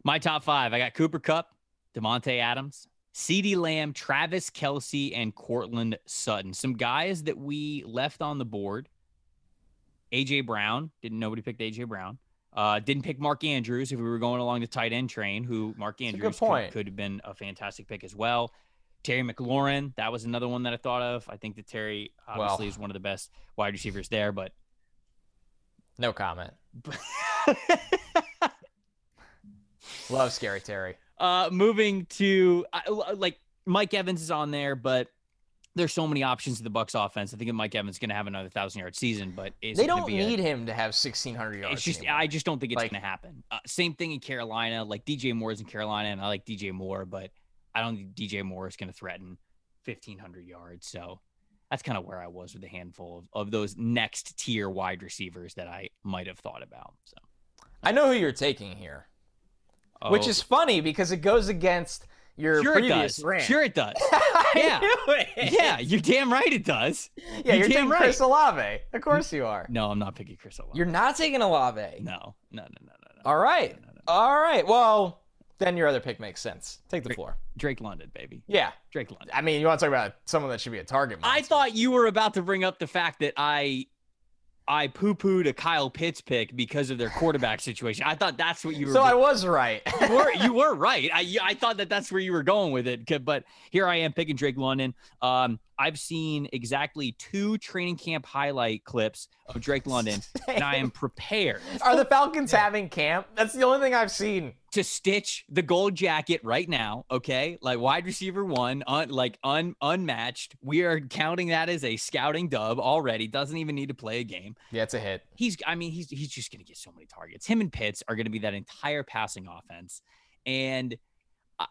My top five. I got Cooper Kupp, Davante Adams, CeeDee Lamb, Travis Kelce, and Courtland Sutton. Some guys that we left on the board. AJ Brown. Didn't nobody picked AJ Brown. Uh, didn't pick Mark Andrews if we were going along the tight end train, who Mark Andrews could, could have been a fantastic pick as well. Terry McLaurin, that was another one that I thought of. I think that Terry obviously Well. is one of the best wide receivers there, but No comment. Love Scary Terry. Uh, moving to like Mike Evans is on there, but there's so many options to the Bucks offense. I think Mike Evans is going to have another thousand yard season, but They don't be a- need him to have 1,600 yards. It's just anymore. I just don't think it's Like- going to happen. Uh, same thing in Carolina. Like DJ Moore is in Carolina, and I like DJ Moore, but I don't think DJ Moore is going to threaten 1,500 yards. So that's kind of where I was with a handful of, of those next tier wide receivers that I might have thought about. So, I know who you're taking here. which Oh, is funny because it goes against your sure it previous does. rant. Sure it does. Yeah. yeah, you're damn right it does. yeah. you're You're damn taking right. Chris Olave. Of course you are. No, I'm not picking Chris Olave. You're not taking Olave. no, no, no, no, no, no. All right. No, no. All right. Well, then your other pick makes sense. Take the floor. Drake London, baby. Yeah. Drake London. I mean, you want to talk about someone that should be a target? I thought you were about to bring up the fact that I I poo-pooed a Kyle Pitts pick because of their quarterback situation. I thought that's what you were. So I was right. you were you were right. I I thought that that's where you were going with it. But here I am picking Drake London. Um, I've seen exactly two training camp highlight clips of Drake London, and I am prepared Are the Falcons having camp? That's the only thing I've seen. to stitch the gold jacket right now. Okay, like wide receiver one, un, like un, unmatched. We are counting that as a scouting dub already. Doesn't even need to play a game. Yeah, it's a hit. He's, I mean, he's he's just gonna get so many targets. Him and Pitts are gonna be that entire passing offense, and.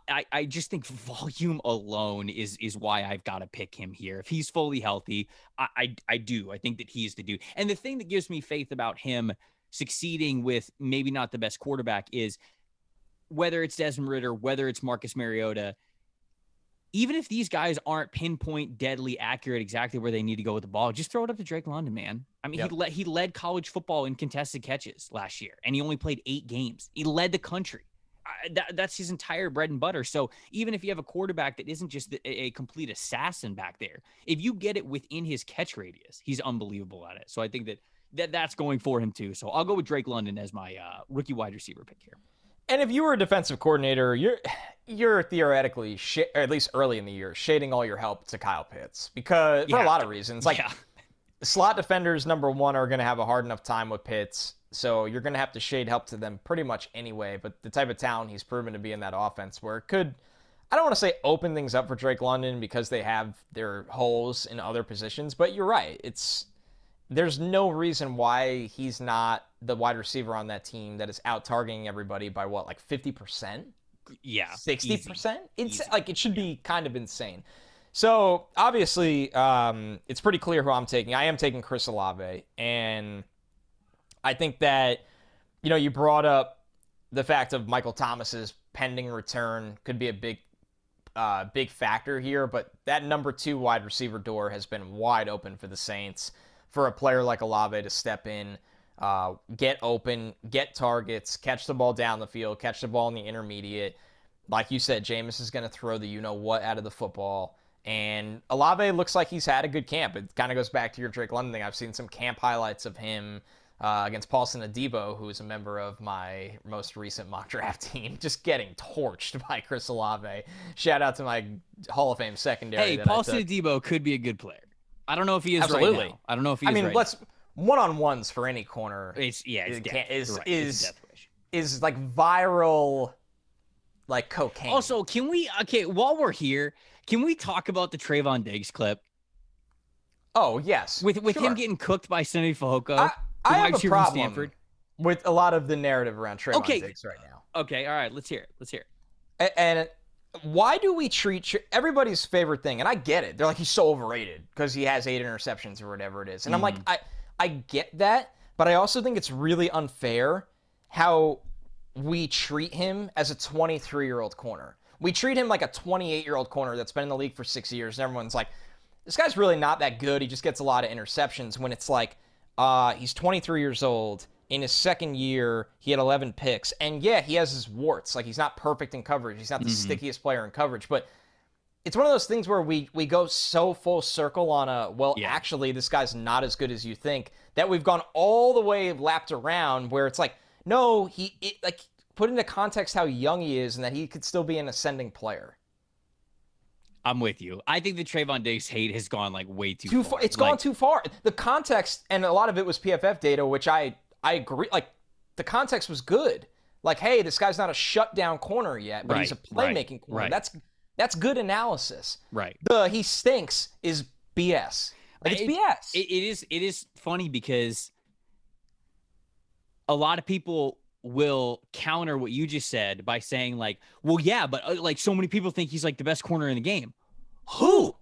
I- I, just think volume alone is is why I've got to pick him here. If he's fully healthy, I, I I do. I think that he's the dude. And the thing that gives me faith about him succeeding with maybe not the best quarterback is whether it's Desmond Ridder, whether it's Marcus Mariota, even if these guys aren't pinpoint deadly accurate exactly where they need to go with the ball, just throw it up to Drake London, man. I mean, Yep. he led he led college football in contested catches last year, and he only played eight games. He led the country. I, that, that's his entire bread and butter. So even if you have a quarterback that isn't just a, a complete assassin back there, if you get it within his catch radius, he's unbelievable at it. So I think that, that that's going for him too. So I'll go with Drake London as my uh, rookie wide receiver pick here. And if you were a defensive coordinator, you're you're theoretically, sh- or at least early in the year, shading all your help to Kyle Pitts because for Yeah. a lot of reasons. Like yeah, slot defenders, number one, are going to have a hard enough time with Pitts, so you're going to have to shade help to them pretty much anyway. But the type of talent he's proven to be in that offense, where it could, I don't want to say open things up for Drake London because they have their holes in other positions, but you're right. It's there's no reason why he's not the wide receiver on that team that is out targeting everybody by what, like 50%? yeah, 60%? It's Easy. like it should be kind of insane. So obviously, um, it's pretty clear who I'm taking. I am taking Chris Olave, and I think that you know you brought up the fact of Michael Thomas's pending return could be a big uh, big factor here, but that number two wide receiver door has been wide open for the Saints for a player like Olave to step in, uh, get open, get targets, catch the ball down the field, catch the ball in the intermediate. Like you said, Jameis is going to throw the you know what out of the football. And Olave looks like he's had a good camp. It kind of goes back to your Drake London thing. I've seen some camp highlights of him uh, against Paulson Adebo, who is a member of my most recent mock draft team, just getting torched by Chris Olave. Shout out to my Hall of Fame secondary. Hey, Paulson Adebo could be a good player. I don't know if he is Absolutely. right now. I don't know if he I mean, right let's one on ones for any corner. It's yeah, it's death. is right. is is like viral, like cocaine. Also, can we okay while we're here? Can we talk about the Trevon Diggs clip? Oh yes, with with sure. him getting cooked by Simi Fehoko. I, I have a problem with a lot of the narrative around Trevon okay. Diggs right now. Okay, all right, let's hear it. Let's hear it. And, why do we treat everybody's favorite thing? And I get it. They're like he's so overrated because he has eight interceptions or whatever it is. And mm. I'm like, mm-hmm. I I get that, but I also think it's really unfair how we treat him as a 23 year old corner. We treat him like a 28 year old corner that's been in the league for six years, and everyone's like, this guy's really not that good. He just gets a lot of interceptions. When it's like, uh, he's 23 years old. In his second year, he had 11 picks. And yeah, he has his warts. Like, he's not perfect in coverage. He's not the mm-hmm. stickiest player in coverage. But it's one of those things where we, we go so full circle on a, well, yeah. actually, this guy's not as good as you think, that we've gone all the way lapped around where it's like, no, he, it, like, put into context how young he is and that he could still be an ascending player. I'm with you. I think the Trevon Diggs hate has gone like way too, too far. It's like, gone too far. The context and a lot of it was PFF data, which I I agree. Like the context was good. Like, hey, this guy's not a shutdown corner yet, but right, he's a playmaking right, corner. Right. That's that's good analysis. Right. The he stinks is BS. Like it's it, BS. It, it is. It is funny because a lot of people will counter what you just said by saying like, well, yeah, but uh, like so many people think he's like the best corner in the game. Who?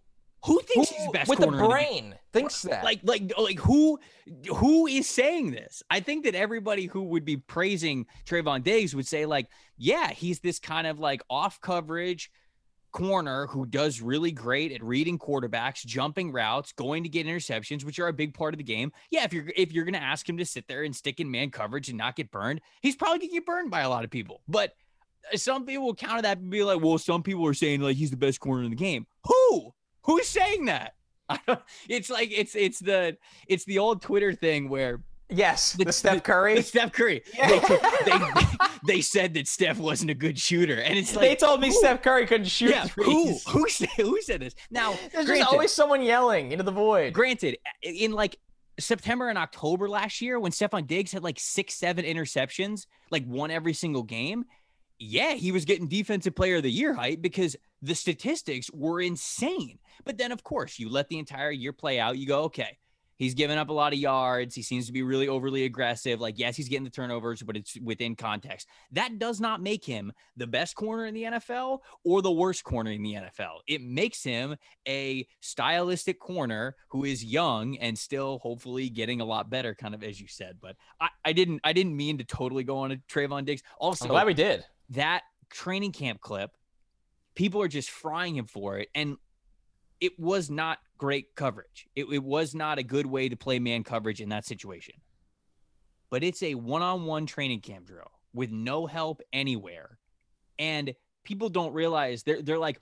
Who thinks who, he's best with the brain the thinks that? Like, like, like who, who is saying this? I think that everybody who would be praising Trevon Diggs would say like, yeah, he's this kind of like off coverage, corner who does really great at reading quarterbacks, jumping routes, going to get interceptions, which are a big part of the game. Yeah, if you're if you're going to ask him to sit there and stick in man coverage and not get burned, he's probably going to get burned by a lot of people. But uh, some people will counter that and be like, "Well, some people are saying like he's the best corner in the game." Who? Who's saying that? it's like it's it's the it's the old Twitter thing where Yes, the, the Steph Curry. The Steph Curry. Yeah. They, they, they, said that Steph wasn't a good shooter, and it's like they told me who? Steph Curry couldn't shoot. Yeah, threes. who who said, who said this? Now, there's granted, just always someone yelling into the void. Granted, in like September and October last year, when Stefon Diggs had like six, seven interceptions, like one every single game, yeah, he was getting Defensive Player of the Year hype because the statistics were insane. But then, of course, you let the entire year play out. You go, okay He's given up a lot of yards. He seems to be really overly aggressive. Like, yes, he's getting the turnovers, but it's within context. That does not make him the best corner in the NFL or the worst corner in the NFL. It makes him a stylistic corner who is young and still hopefully getting a lot better, kind of as you said. But I, I didn't I didn't mean to totally go on a Trevon Diggs. Also, I'm glad we did. That training camp clip, people are just frying him for it. And it was not great coverage. It, it was not a good way to play man coverage in that situation. But it's a one on one training camp drill with no help anywhere. And people don't realize they're, they're like,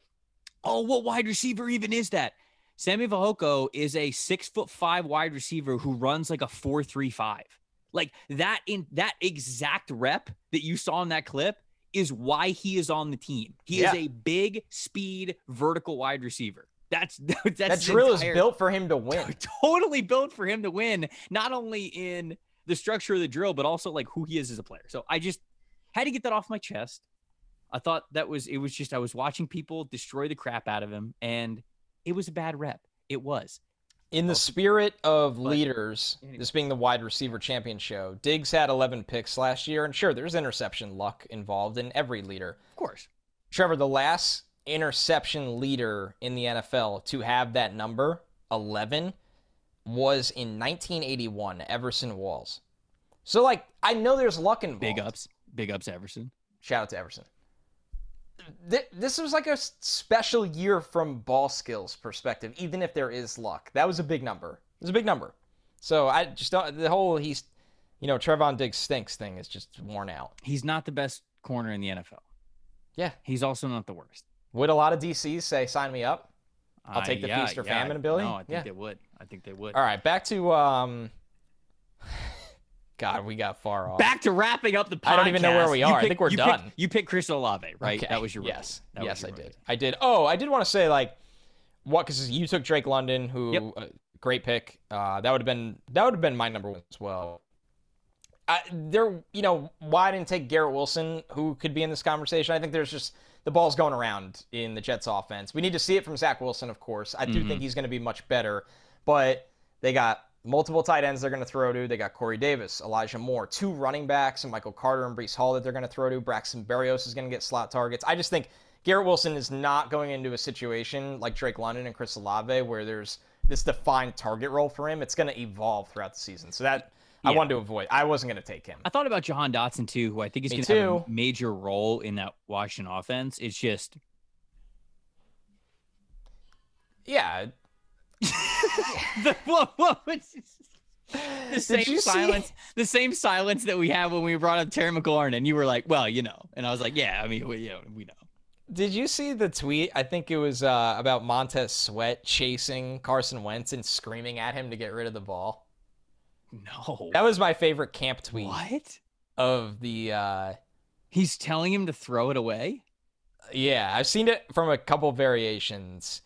oh, what wide receiver even is that? Simi Fehoko is a six foot five wide receiver who runs like a four three five. Like that in that exact rep that you saw in that clip is why he is on the team. He yeah. is a big speed vertical wide receiver. That's that's that drill entire, is built for him to win. Totally built for him to win, not only in the structure of the drill, but also like who he is as a player. So I just had to get that off my chest. I thought that was it was just I was watching people destroy the crap out of him, and it was a bad rep. It was. In the spirit of but, leaders, anyway. this being the wide receiver champion show, Diggs had 11 picks last year, and sure, there's interception luck involved in every leader. Of course. Trevor, the last interception leader in the NFL to have that number, 11, was in 1981, Everson Walls. So, like, I know there's luck involved. Big ups. Big ups, Everson. Shout out to Everson. th- this was like a special year from ball skills perspective, even if there is luck. That was a big number. It was a big number. So I just don't, the whole he's, you know, Trevon Diggs stinks thing is just worn out. He's not the best corner in the NFL. Yeah. He's also not the worst. Would a lot of DCs say, sign me up? I'll Uh, take the yeah, feast or yeah. famine ability? No, I think Yeah. they would. I think they would. All right, back to, um, God, we got far off. Back to wrapping up the podcast. I don't even know where we are. I think we're you done. Picked, you picked Chris Olave, right? Okay, That was your yes, That yes, your I did. I did. Oh, I did want to say like what because you took Drake London, who Yep. uh, great pick. Uh, that would have been that would have been my number one as well. I, there, you know, why I didn't take Garrett Wilson, who could be in this conversation? I think there's just the ball's going around in the Jets offense. We need to see it from Zach Wilson, of course. I do Mhm. think he's going to be much better, but they got multiple tight ends they're going to throw to. They got Corey Davis, Elijah Moore, two running backs, and Michael Carter and Breece Hall that they're going to throw to. Braxton Berrios is going to get slot targets. I just think Garrett Wilson is not going into a situation like Drake London and Chris Olave where there's this defined target role for him. It's going to evolve throughout the season. So that I wanted to avoid. I wasn't going to take him. I thought about Jahan Dotson too, who I think is going to have a major role in that Washington offense. It's just Yeah. the what, what was the same you see- silence, the same silence that we had when we brought up Terry McLaurin, and you were like, "Well, you know," and I was like, "Yeah, I mean, we, you know, we know." Did you see the tweet? I think it was uh, about Montez Sweat chasing Carson Wentz and screaming at him to get rid of the ball. No, That was my favorite camp tweet what? of the. Uh, He's telling him to throw it away. yeah, I've seen it from a couple variations,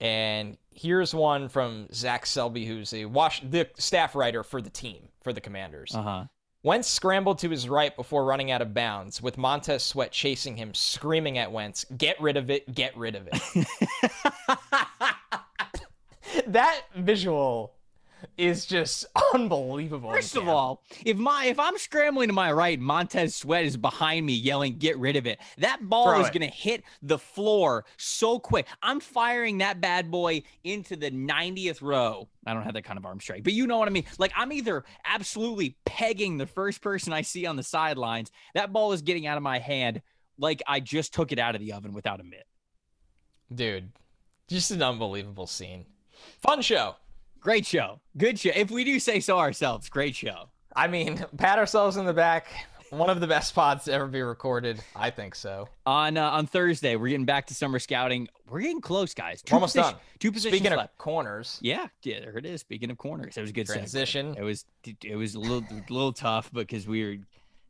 and here's one from Zach Selby, who's a wash the staff writer for the team for the Commanders. Uh huh. Wentz scrambled to his right before running out of bounds, with Montez Sweat chasing him, screaming at Wentz, "Get rid of it! Get rid of it!" that visual is just unbelievable. First of all, if my if I'm scrambling to my right, Montez Sweat is behind me yelling, "Get rid of it!" That ball Throw is it. gonna hit the floor so quick. I'm firing that bad boy into the 90th row. I don't have that kind of arm strength, but you know what I mean. Like I'm either absolutely pegging the first person I see on the sidelines. That ball is getting out of my hand like I just took it out of the oven without a mitt. dude, just an unbelievable scene. Fun show. Great show, good show. If we do say so ourselves, great show. I mean, pat ourselves in the back. One of the best pods to ever be recorded. I think so. On uh, on Thursday, we're getting back to summer scouting. We're getting close, guys. We're almost position- done. Two positions Speaking of left. corners, Yeah, yeah, there it is. Speaking of corners, it was a good transition. It was it was a little a little tough because we were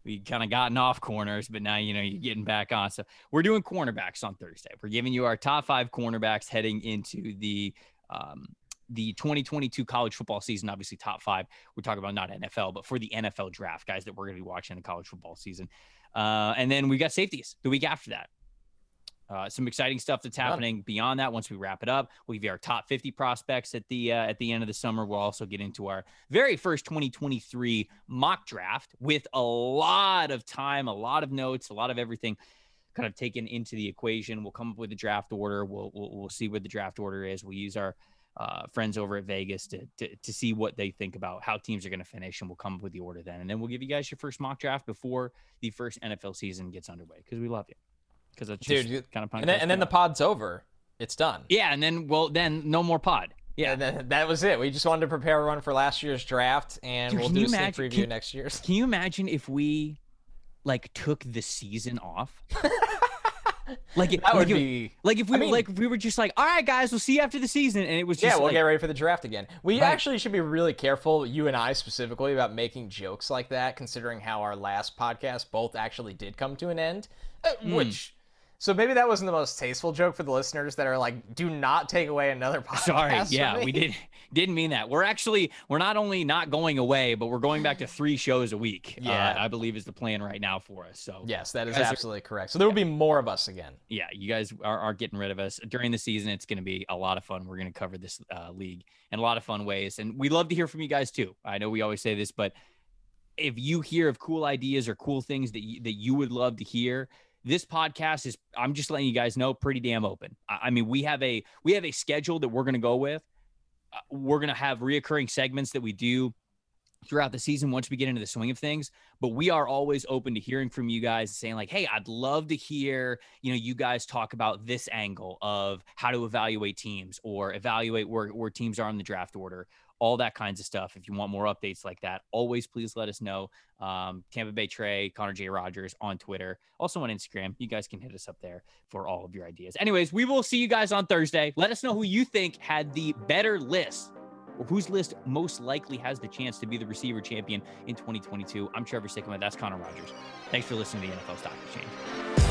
we kind of gotten off corners, but now you know you're getting back on. So we're doing cornerbacks on Thursday. We're giving you our top five cornerbacks heading into the um, the 2022 college football season. Obviously, top five. We're talking about not NFL, but for the NFL draft, guys that we're going to be watching in the college football season. Uh, and then we got safeties the week after that. Uh, some exciting stuff that's happening beyond that. Once we wrap it up, we'll give you our top 50 prospects at the uh, at the end of the summer. We'll also get into our very first 2023 mock draft with a lot of time, a lot of notes, a lot of everything kind of taken into the equation. We'll come up with a draft order. We'll we'll, we'll see what the draft order is. We'll use our uh, friends over at Vegas to, to to see what they think about how teams are going to finish, and we'll come up with the order then. And then we'll give you guys your first mock draft before the first NFL season gets underway because we love you. Because that's Dude, you- kind of And then, and then the pod's over. It's done. yeah, and then well, then no more pod. Yeah, And then that was it. We just wanted to prepare everyone for last year's draft, and Dude, we'll do a sneak imagine- preview can- next year's. Can you imagine if we like took the season off? like it, That like would if- be. like if we I mean- like if we were just like, all right, guys, we'll see you after the season, and it was just Yeah, we'll like, get ready for the draft again. We Right. actually should be really careful, you and I specifically, about making jokes like that, considering how our last podcast both actually did come to an end. Uh, Hmm. Which, so maybe that wasn't the most tasteful joke for the listeners that are like, do not take away another podcast. Sorry, yeah, me." we did didn't mean that. We're actually we're not only not going away, but we're going back to three shows a week. Yeah. uh, I believe is the plan right now for us. So Yes, that is Guys are- absolutely correct. So there will be more of us again. yeah, you guys are, are getting rid of us during the season. It's going to be a lot of fun. We're going to cover this uh, league in a lot of fun ways, and we love to hear from you guys too. I know we always say this, but if you hear of cool ideas or cool things that you, that you would love to hear, this podcast is. I'm just letting you guys know, pretty damn open. I, I mean, we have a we have a schedule that we're going to go with. Uh, we're going to have reoccurring segments that we do throughout the season once we get into the swing of things but we are always open to hearing from you guys saying like hey i'd love to hear you know you guys talk about this angle of how to evaluate teams or evaluate where, where teams are in the draft order all that kinds of stuff if you want more updates like that always please let us know um, tampa bay trey connor j rogers on twitter also on instagram you guys can hit us up there for all of your ideas anyways we will see you guys on thursday let us know who you think had the better list or whose list most likely has the chance to be the receiver champion in 2022. I'm Trevor Sikkema. That's Connor Rogers. Thanks for listening to the NFL Stock Exchange.